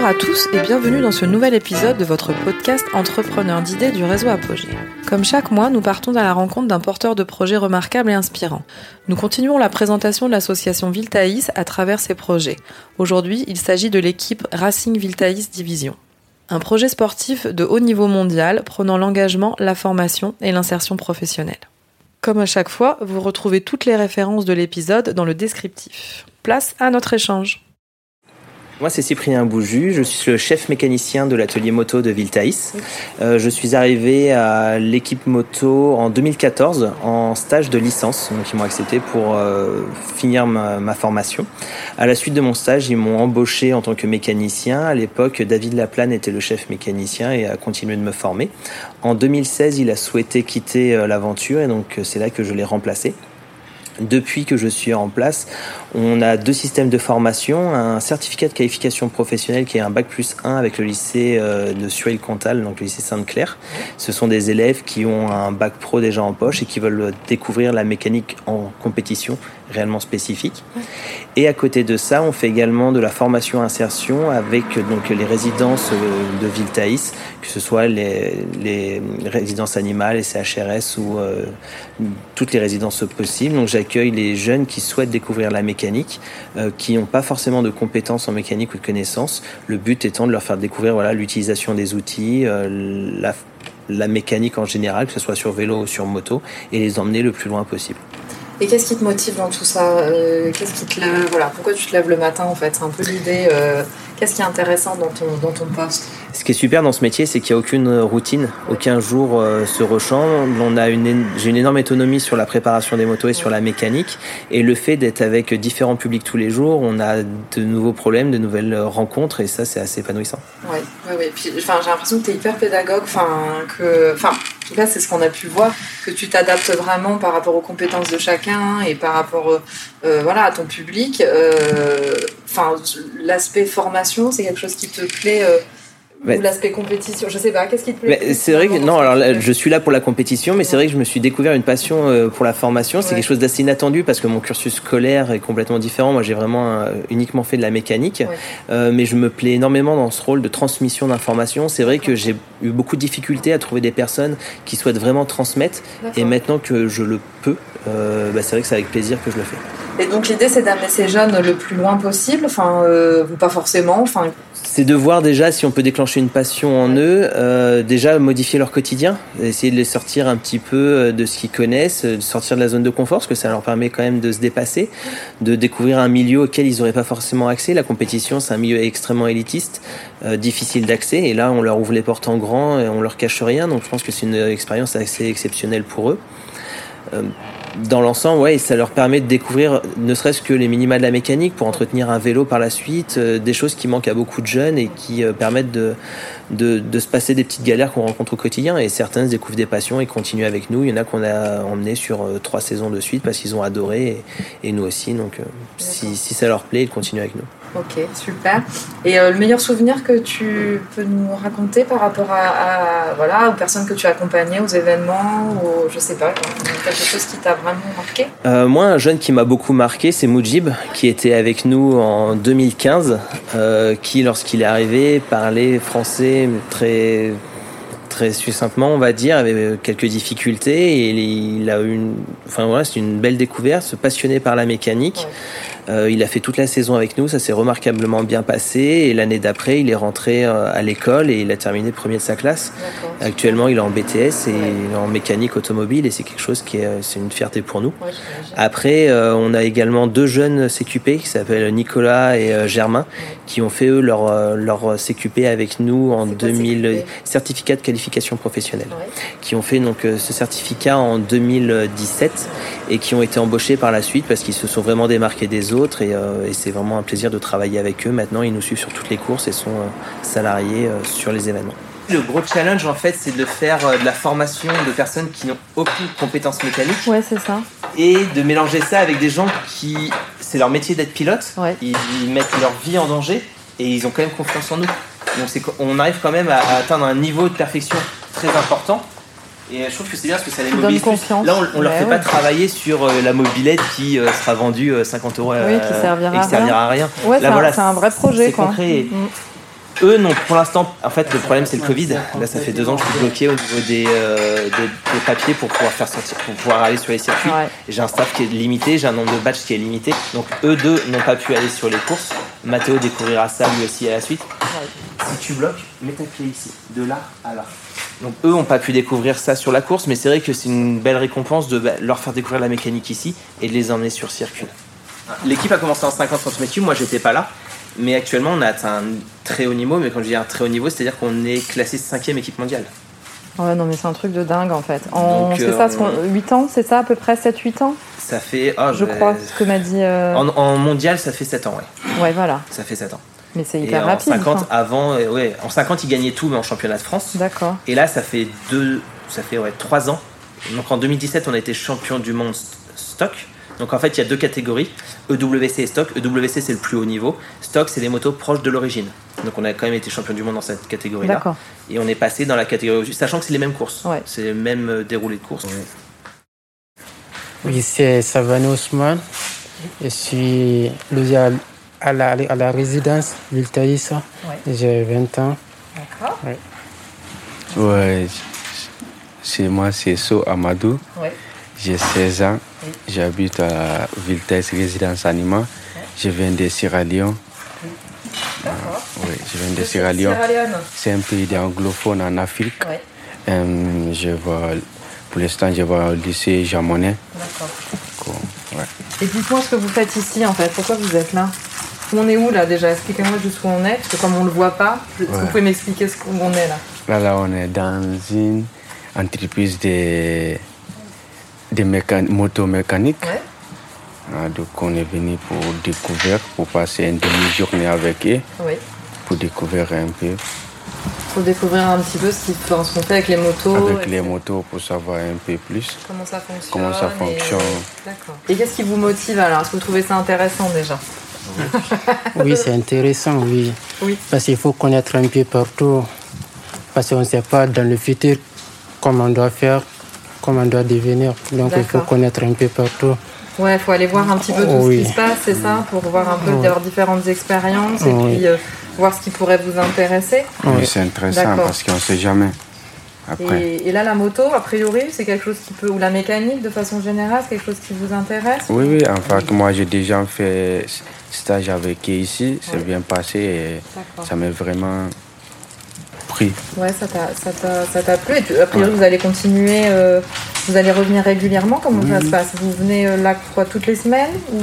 Bonjour à tous et bienvenue dans ce nouvel épisode de votre podcast Entrepreneur d'idées du réseau Apogée. Comme chaque mois, nous partons à la rencontre d'un porteur de projets remarquables et inspirants. Nous continuons la présentation de l'association Viltaïs à travers ses projets. Aujourd'hui, il s'agit de l'équipe Racing Viltaïs Division. Un projet sportif de haut niveau mondial prenant l'engagement, la formation et l'insertion professionnelle. Comme à chaque fois, vous retrouvez toutes les références de l'épisode dans le descriptif. Place à notre échange. Moi, c'est Cyprien Bouju, je suis le chef mécanicien de l'atelier moto de Viltaïs. Euh, je suis arrivé à l'équipe moto en 2014 en stage de licence, donc ils m'ont accepté pour euh, finir ma, ma, formation. À la suite de mon stage, ils m'ont embauché en tant que mécanicien. À l'époque, David Laplane était le chef mécanicien et a continué de me former. En 2016, il a souhaité quitter euh, l'aventure et donc c'est là que je l'ai remplacé. Depuis que je suis en place, on a deux systèmes de formation, un certificat de qualification professionnelle qui est un bac plus 1 avec le lycée euh, de Suel-Cantal, donc le lycée Sainte-Claire. Ce sont des élèves qui ont un bac pro déjà en poche et qui veulent découvrir la mécanique en compétition réellement spécifique. Et à côté de ça, on fait également de la formation insertion avec donc les résidences euh, de Viltaïs, que ce soit les, les résidences animales, les CHRS ou euh, toutes les résidences possibles. Donc j'accueille les jeunes qui souhaitent découvrir la mécanique, euh, qui n'ont pas forcément de compétences en mécanique ou de connaissances. Le but étant de leur faire découvrir voilà l'utilisation des outils, euh, la, mécanique en général, que ce soit sur vélo ou sur moto, et les emmener le plus loin possible. Et qu'est-ce qui te motive dans tout ça euh, Qu'est-ce qui te voilà, Pourquoi tu te lèves le matin en fait? C'est un peu l'idée. Qu'est-ce qui est intéressant dans ton, dans ton poste? Ce qui est super dans ce métier, c'est qu'il n'y a aucune routine, aucun jour euh, se ressemble. On a une, j'ai une énorme autonomie sur la préparation des motos et sur la mécanique. Et le fait d'être avec différents publics tous les jours, on a de nouveaux problèmes, de nouvelles rencontres, et ça, c'est assez épanouissant. Oui, oui, oui. Puis, j'ai l'impression que tu es hyper pédagogue, enfin, enfin, en tout cas, c'est ce qu'on a pu voir, que tu t'adaptes vraiment par rapport aux compétences de chacun et par rapport euh, voilà, à ton public. Enfin, euh, l'aspect formation, c'est quelque chose qui te plaît ou l'aspect compétition, je sais pas, qu'est-ce qui te plaît C'est vrai que non, alors là, je suis là pour la compétition, mais c'est vrai que je me suis découvert une passion euh, pour la formation. C'est Ouais. quelque chose d'assez inattendu parce que mon cursus scolaire est complètement différent. Moi, j'ai vraiment euh, uniquement fait de la mécanique, Ouais. Euh, mais je me plais énormément dans ce rôle de transmission d'informations. C'est vrai que j'ai eu beaucoup de difficultés à trouver des personnes qui souhaitent vraiment transmettre, et maintenant que je le peux, euh, bah, c'est vrai que c'est avec plaisir que je le fais. Et donc l'idée c'est d'amener ces jeunes le plus loin possible, enfin, euh, ou pas forcément, enfin, C'est de voir déjà si on peut déclencher une passion en eux, euh, déjà modifier leur quotidien, essayer de les sortir un petit peu de ce qu'ils connaissent, de sortir de la zone de confort, parce que ça leur permet quand même de se dépasser, de découvrir un milieu auquel ils n'auraient pas forcément accès. La compétition, c'est un milieu extrêmement élitiste, euh, difficile d'accès, et là on leur ouvre les portes en grand et on leur cache rien, donc je pense que c'est une expérience assez exceptionnelle pour eux. Dans l'ensemble, ouais, ça leur permet de découvrir ne serait-ce que les minima de la mécanique pour entretenir un vélo par la suite, euh, des choses qui manquent à beaucoup de jeunes et qui euh, permettent de, de, se passer des petites galères qu'on rencontre au quotidien. Et certains se découvrent des passions et continuent avec nous. Il y en a qu'on a emmenés sur euh, trois saisons de suite parce qu'ils ont adoré et, et nous aussi. Donc, si, si ça leur plaît, ils continuent avec nous. Ok, super. Et euh, le meilleur souvenir que tu peux nous raconter par rapport à, à, voilà, aux personnes que tu as accompagnées, aux événements, ou je sais pas, quelque chose qui t'a vraiment marqué? Euh, moi, un jeune qui m'a beaucoup marqué, c'est Moujib, qui était avec nous en 2015, euh, qui, lorsqu'il est arrivé, parlait français très très succinctement, on va dire, avait quelques difficultés et il a eu une, enfin voilà, c'est une belle découverte, se passionner par la mécanique. Euh, il a fait toute la saison avec nous, ça s'est remarquablement bien passé et l'année d'après, il est rentré euh, à l'école et il a terminé premier de sa classe. Actuellement, il est en BTS et Ouais. il est en mécanique automobile et c'est quelque chose qui est, euh, c'est une fierté pour nous. Ouais. Après, euh, on a également deux jeunes CQP qui s'appellent Nicolas et euh, Germain, qui ont fait eux leur, leur CQP avec nous en C'est quoi, 2000 CQP? certificat de qualification professionnelle, qui ont fait donc ce certificat en 2017 et qui ont été embauchés par la suite parce qu'ils se sont vraiment démarqués des autres et, euh, et c'est vraiment un plaisir de travailler avec eux. Maintenant, ils nous suivent sur toutes les courses et sont euh, salariés euh, sur les événements. Le gros challenge, en fait, c'est de faire euh, de la formation de personnes qui n'ont aucune compétence mécanique Ouais, c'est ça. et de mélanger ça avec des gens qui c'est leur métier d'être pilote Ouais. ils, ils mettent leur vie en danger et ils ont quand même confiance en nous donc on arrive quand même à, à atteindre un niveau de perfection très important et je trouve que c'est bien parce que ça les mobilise plus. confiance. là on, on leur Ouais, fait ouais. pas travailler sur euh, la mobilette qui euh, sera vendue euh, 50 euros Oui, qui servira et qui servira à rien Ouais, Là, c'est un- voilà, c'est un, vrai projet, c'est concret et- Mm. eux, non, pour l'instant, en fait, le problème c'est le Covid. Là, ça fait deux ans que je suis bloqué au niveau des, euh, des, des papiers pour pouvoir faire sortir, pour pouvoir aller sur les circuits. J'ai un staff qui est limité, j'ai un nombre de badges qui est limité. Donc, eux deux n'ont pas pu aller sur les courses. Mathéo découvrira ça lui aussi à la suite. Si tu bloques, mets ta clé ici, de là à là. Donc eux n'ont pas pu découvrir ça sur la course, mais c'est vrai que c'est une belle récompense de leur faire découvrir la mécanique ici et de les emmener sur circuit. L'équipe a commencé en 50 cm3, moi j'étais pas là, mais actuellement on a atteint un très haut niveau, mais quand je dis un très haut niveau, c'est-à-dire qu'on est classé 5 équipe mondiale. Ouais, non, mais c'est un truc de dingue en fait. En, Donc, c'est euh, ça, ce qu'on- 8 ans, c'est ça à peu près 7-8 ans? Ça fait... ah, Je crois, ce que m'a dit. euh, En, en mondial, ça fait 7 ans, ouais. Ouais, voilà. Ça fait 7 ans. Mais c'est Et hyper en rapide. 50, enfin. avant, euh, ouais, en 50, ils gagnaient tout, mais en championnat de France. D'accord. Et là, ça fait deux, ça fait ouais, trois ans. Donc en 2017, on a été champion du monde st- stock. Donc en fait, il y a deux catégories, EWC et stock. EWC, c'est le plus haut niveau. Stock, c'est les motos proches de l'origine. Donc on a quand même été champion du monde dans cette catégorie-là. D'accord. Et on est passé dans la catégorie sachant que c'est les mêmes courses. Ouais. C'est les mêmes euh, déroulés de courses. Oui, c'est Savane Ousmane. Je suis logé à, la, à la résidence Viltaïssa. Ouais. J'ai 20 ans. D'accord. Ouais, c'est moi, c'est So Amadou. Ouais. J'ai 16 ans. Oui. J'habite à Viltes Résidence Anima. Je viens de Sierra Leone. D'accord. Oui, je viens de Sierra Leone. Sierra Leone. C'est un pays anglophone en Afrique. Ouais. Euh, je vais, pour l'instant, je vais au lycée Jamonet. D'accord. Ouais. Et dites-moi ce que vous faites ici en fait. Pourquoi vous êtes là? On est où là déjà? Expliquez-moi juste où on est, parce que comme on le voit pas, je- est-ce que vous Ouais. pouvez m'expliquer ce où on est là? Là, là, on est dans une entreprise de, de mécan- motomécanique. Ouais. Ah, donc, on est venu pour découvrir, pour passer une demi-journée avec eux, Oui. pour découvrir un peu Faut découvrir un petit peu ce qui- enfin, ce qu'on fait avec les motos. avec et les motos pour savoir un peu plus. Comment ça fonctionne. Comment ça et- fonctionne. D'accord. Et qu'est-ce qui vous motive alors? Est-ce que vous trouvez ça intéressant déjà? Oui, c'est intéressant, oui. Oui. Parce qu'il faut connaître un peu partout. Parce qu'on ne sait pas dans le futur comment on doit faire, comment on doit devenir. Donc il faut connaître un peu partout. Ouais, faut aller voir un petit peu tout ce qui se passe, c'est ça, pour voir un peu, Oui. d'avoir différentes expériences et Oui. puis euh, voir ce qui pourrait vous intéresser. Oui, c'est intéressant parce qu'on ne sait jamais. Après, Et, et là, la moto, a priori, c'est quelque chose qui peut, ou la mécanique de façon générale, c'est quelque chose qui vous intéresse? Oui, oui, en fait, moi j'ai déjà fait stage avec ici, c'est Oui. bien passé et ça m'a vraiment pris. Ouais, ça t'a, plu. Et tu- a priori, vous allez continuer, euh, vous allez revenir régulièrement? Comment ça se passe? Vous venez euh, là quoi, toutes les semaines ou?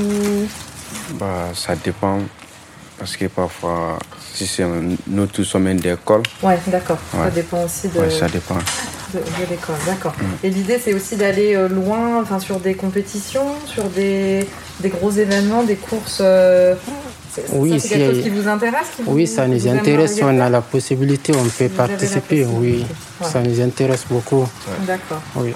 Bah, ça dépend parce que parfois, si c'est une autre semaine d'école, Ouais, d'accord. Ça dépend aussi de, ouais, ça dépend. de, de l'école. D'accord. Et l'idée, c'est aussi d'aller euh, loin, enfin, sur des compétitions, sur des, des gros événements, des courses. euh, c'est, Oui, c'est quelque chose qui vous intéresse qui Oui, vous- ça nous intéresse. Si on a la possibilité, on peut Vous participer. Oui. Ouais. ça nous intéresse beaucoup. D'accord. Oui.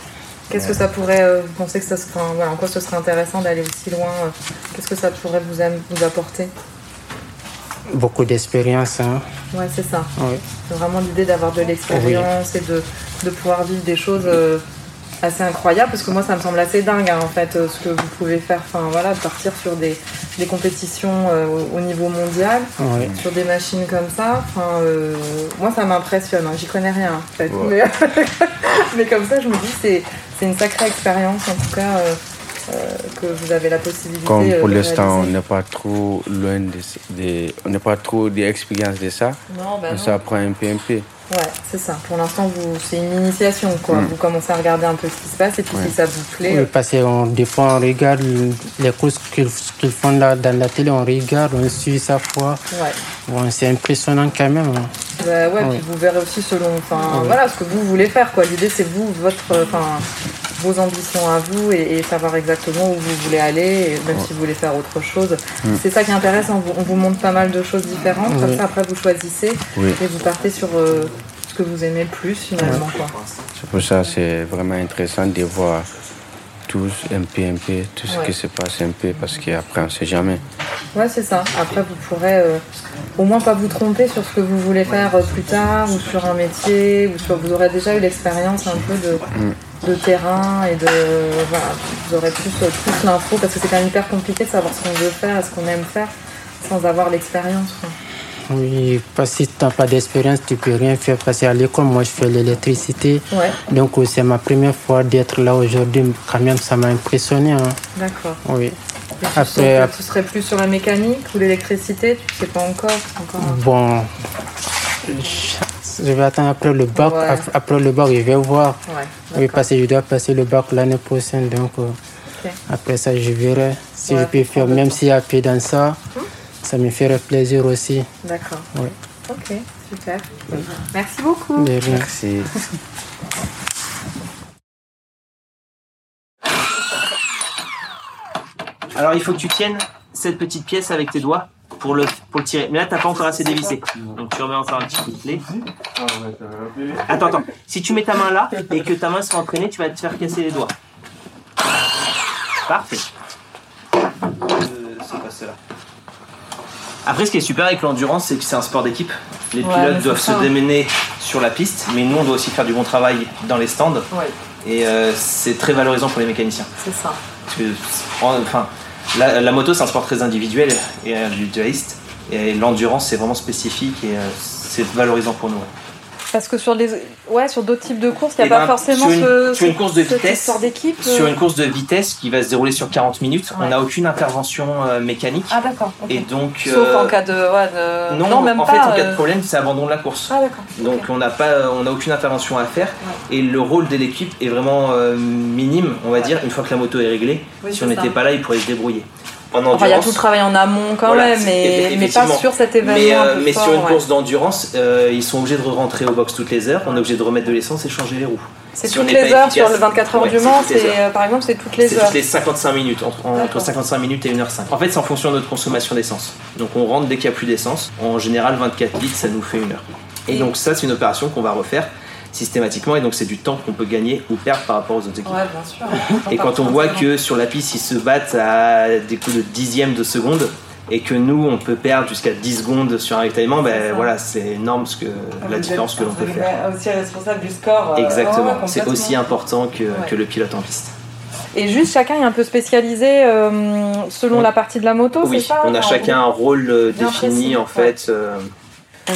Qu'est-ce que ça pourrait, euh, vous pensez que ça serait, enfin, voilà, en quoi ce serait intéressant d'aller aussi loin euh, Qu'est-ce que ça pourrait vous apporter? Beaucoup d'expérience. Hein. Ouais, c'est ça. Oui. C'est vraiment l'idée d'avoir de l'expérience et de, de pouvoir vivre des choses euh, assez incroyables. Parce que moi, ça me semble assez dingue, hein, en fait, euh, ce que vous pouvez faire. Enfin, voilà, de partir sur des, des compétitions euh, au, au niveau mondial, Oui. sur des machines comme ça. Enfin, euh, moi, ça m'impressionne. hein. J'y connais rien, en fait. Ouais. Mais, mais comme ça, je me dis, c'est c'est une sacrée expérience, en tout cas, que vous avez la possibilité Comme euh, pour de l'instant, on n'est pas trop loin de, de- on n'est pas trop d'expérience de ça, Non, bah on s'apprend un peu, un peu. Ouais, c'est ça. Pour l'instant, vous, c'est une initiation, quoi. Mm. Vous commencez à regarder un peu ce qui se passe et puis Ouais. si ça vous plaît. Oui, parce qu'on des fois on regarde les courses qu'ils font là dans la télé, on regarde, on suit sa fois. Ouais. Bon, c'est impressionnant quand même. hein. Bah ouais, Ouais. puis vous verrez aussi selon, enfin Ouais. voilà, ce que vous voulez faire, quoi. L'idée, c'est vous, votre, euh, enfin, vos ambitions à vous et, et savoir exactement où vous voulez aller, et même si vous voulez faire autre chose. C'est ça qui est intéressant. On vous montre pas mal de choses différentes. Comme Oui. ça, après, vous choisissez Oui. et vous partez sur euh, ce que vous aimez le plus finalement, quoi. C'est pour ça que c'est vraiment intéressant de voir tout un peu, un peu, tout ce Ouais. qui se passe un peu, parce qu'après, on ne sait jamais. Ouais, c'est ça. Après, vous pourrez euh, au moins pas vous tromper sur ce que vous voulez faire euh, plus tard, ou sur un métier, ou sur. Vous aurez déjà eu l'expérience un peu de, de terrain et de. Voilà, vous aurez plus, plus l'info, parce que c'est quand même hyper compliqué de savoir ce qu'on veut faire et ce qu'on aime faire sans avoir l'expérience. Oui, parce que si tu n'as pas d'expérience, tu peux rien faire. Parce qu'à l'école, moi, je fais l'électricité. Ouais, Donc, euh, c'est ma première fois d'être là aujourd'hui. Quand même, ça m'a impressionné. hein. d'accord. Oui. Et tu, Après, après- tu serais plus sur la mécanique ou l'électricité? Tu sais pas encore. encore. Bon, je vais attendre après le bac. Ouais. Après le bac, je vais voir. Ouais. Oui, parce que je dois passer le bac l'année prochaine. Donc, euh, après ça, je verrai si Ouais, je peux faire. Même y a peu dans ça, ça me ferait plaisir aussi. D'accord. Ok, super. Merci beaucoup. De rien. Merci. Alors il faut que tu tiennes cette petite pièce avec tes doigts pour le, pour le tirer. Mais là, t'as pas encore assez dévissé. Donc tu remets encore un petit coup de clé. Attends, attends. Si tu mets ta main là et que ta main sera entraînée, tu vas te faire casser les doigts. Parfait. Euh, poste-là. Après, ce qui est super avec l'endurance, c'est que c'est un sport d'équipe. Les Ouais, pilotes doivent ça, se démener sur la piste, mais nous, on doit aussi faire du bon travail dans les stands. Ouais, Et euh, c'est très valorisant pour les mécaniciens. c'est ça. Parce que, enfin, la, moto, c'est un sport très individuel et individualiste. Et l'endurance, c'est vraiment spécifique et euh, c'est valorisant pour nous. Parce que sur les, ouais, sur d'autres types de courses, il n'y Eh a pas ben, forcément sur une- ce, sur une course de vitesse, d'équipe. euh. Sur une course de vitesse qui va se dérouler sur 40 minutes, Ouais. on n'a aucune intervention euh, mécanique. Ah d'accord. Et donc. Sauf euh, en cas de, ouais, de- non, même en pas. fait, en cas de euh, problème, c'est abandon de la course. Ah d'accord. Donc on n'a pas, on n'a aucune intervention à faire et le rôle de l'équipe est vraiment euh, minime, on va dire, une fois que la moto est réglée. Oui, si on n'était pas là, ils pourraient se débrouiller. Enfin, il y a tout le travail en amont quand Voilà, même, c'est- mais, mais pas sur cet événement. Mais, un euh, peu mais fort, sur une ouais. course d'endurance, euh, ils sont obligés de rentrer au box toutes les heures. On est obligé de remettre de l'essence et changer les roues. C'est si toutes les heures sur le 24 heures Ouais, du c'est Mans, c'est euh, par exemple c'est toutes les C'est heures. toutes les 55 minutes, entre, en- entre D'accord. 55 minutes et 1h05. En fait, c'est en fonction de notre consommation d'essence. Donc on rentre dès qu'il n'y a plus d'essence. En général, 24 litres, ça nous fait une heure. Et Et- donc ça, c'est une opération qu'on va refaire systématiquement. Et donc c'est du temps qu'on peut gagner ou perdre par rapport aux autres équipes. Ouais, bien sûr. Et quand on voit que sur la piste, ils se battent à des coups de dixièmes de seconde et que nous, on peut perdre jusqu'à 10 secondes sur un ravitaillement, C'est ben voilà, c'est énorme ce que, la différence que l'on peut faire. aussi responsable du score. euh, Exactement, c'est aussi important que, Ouais. que le pilote en piste. Et juste chacun est un peu spécialisé euh, selon On- la partie de la moto, oui, c'est ça on a chacun un rôle euh, défini précis, en ouais. fait. euh,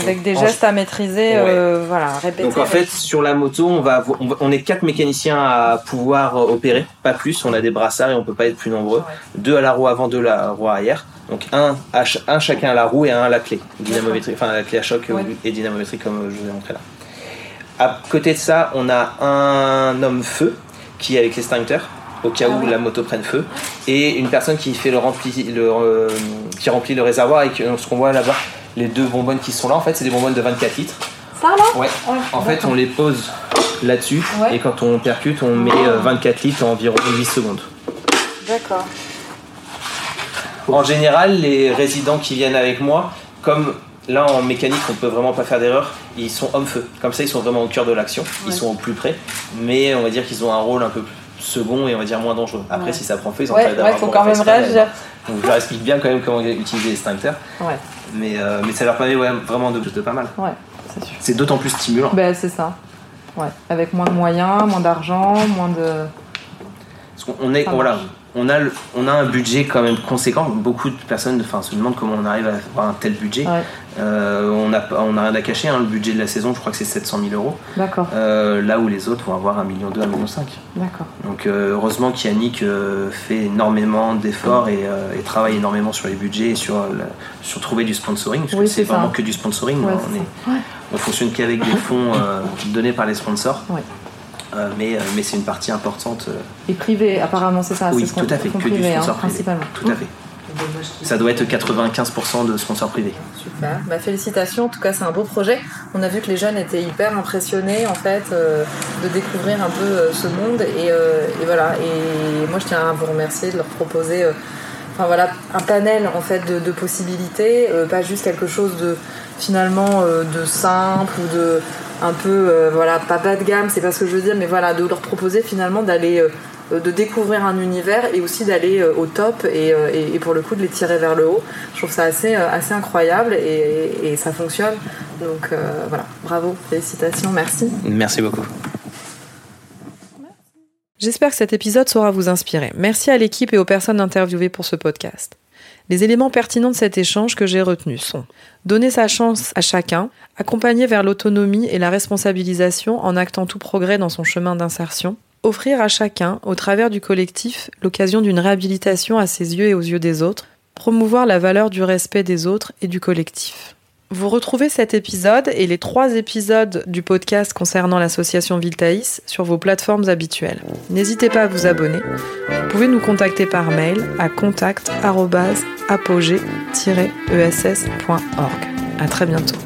Avec des en- gestes à maîtriser, euh, voilà, répéter. Donc en fait, sur la moto, on va, on va- on est quatre mécaniciens à pouvoir euh, opérer, pas plus. On a des brassards et on peut pas être plus nombreux. Ouais. Deux à la roue avant, deux à la roue arrière. Donc un, à ch- un chacun à la roue et un à la clé, dynamométrique, enfin la clé à choc euh, Ouais. et dynamométrique comme je vous ai montré là. À côté de ça, on a un homme feu qui est avec l'extincteur au cas Ah où ouais. la moto prenne feu et une personne qui fait le rempli, le, euh, qui remplit le réservoir avec euh, ce qu'on voit là-bas, les deux bonbonnes qui sont là. En fait, c'est des bonbonnes de 24 litres. Ça là Ouais. En fait, on les pose là-dessus Ouais. et quand on percute, on met euh, 24 litres en environ 8 secondes. D'accord. En général, les résidents qui viennent avec moi, comme là en mécanique, on peut vraiment pas faire d'erreur, ils sont hommes-feu. Comme ça, ils sont vraiment au cœur de l'action, ils sont au plus près, mais on va dire qu'ils ont un rôle un peu plus second et on va dire moins dangereux. Après, Ouais. si ça prend feu, ils ont Ouais, ouais, faut quand même réagir. Donc, je leur explique bien quand même comment utiliser l'extincteur, Ouais, mais, euh, mais ça leur permet ouais, vraiment de, de pas mal. ouais, c'est sûr. C'est d'autant plus stimulant. Ben c'est ça. Ouais, avec moins de moyens, moins d'argent, moins de. Parce qu'on est, voilà, on a, le- on a un budget quand même conséquent. Beaucoup de personnes enfin, se demandent comment on arrive à avoir un tel budget. Ouais, Euh, on n'a on a rien à cacher. hein. Le budget de la saison, je crois que c'est 700 000 euros. d'accord, Euh, là où les autres vont avoir 1 million 2, 1 million 5. d'accord. Donc euh, heureusement qu'Yannick euh, fait énormément d'efforts et, euh, et travaille énormément sur les budgets et sur, sur trouver du sponsoring. Parce Oui, que c'est vraiment que du sponsoring. Ouais, on, est, ça. Ouais. on fonctionne qu'avec des fonds euh, donnés par les sponsors. Ouais. Euh, mais euh, mais c'est une partie importante. euh, Et privé, apparemment, c'est ça. oui, c'est ce qu'on- tout à fait. Que du hein, sponsor privé. principalement. Tout à fait. Ça doit être 95% de sponsors privés. Super, bah, félicitations, en tout cas c'est un beau projet. On a vu que les jeunes étaient hyper impressionnés en fait euh, de découvrir un peu euh, ce monde et, euh, et voilà. Et moi je tiens à vous remercier de leur proposer enfin, voilà, un panel en fait de, de possibilités, pas juste quelque chose de finalement de simple ou de un peu voilà pas bas de gamme, c'est pas ce que je veux dire, mais voilà de leur proposer finalement d'aller de découvrir un univers et aussi d'aller euh, au top et, euh, et- et pour le coup de les tirer vers le haut. Je trouve ça assez, euh, assez incroyable et, et ça fonctionne. Donc euh, voilà, bravo, félicitations, merci. Merci beaucoup. J'espère que cet épisode saura vous inspirer. Merci à l'équipe et aux personnes interviewées pour ce podcast. Les éléments pertinents de cet échange que j'ai retenus sont donner sa chance à chacun, accompagner vers l'autonomie et la responsabilisation en actant tout progrès dans son chemin d'insertion, offrir à chacun, au travers du collectif, l'occasion d'une réhabilitation à ses yeux et aux yeux des autres, promouvoir la valeur du respect des autres et du collectif. Vous retrouvez cet épisode et les trois épisodes du podcast concernant l'association Viltaïs sur vos plateformes habituelles. N'hésitez pas à vous abonner. Vous pouvez nous contacter par mail à contact@apogée-ess.org. À très bientôt.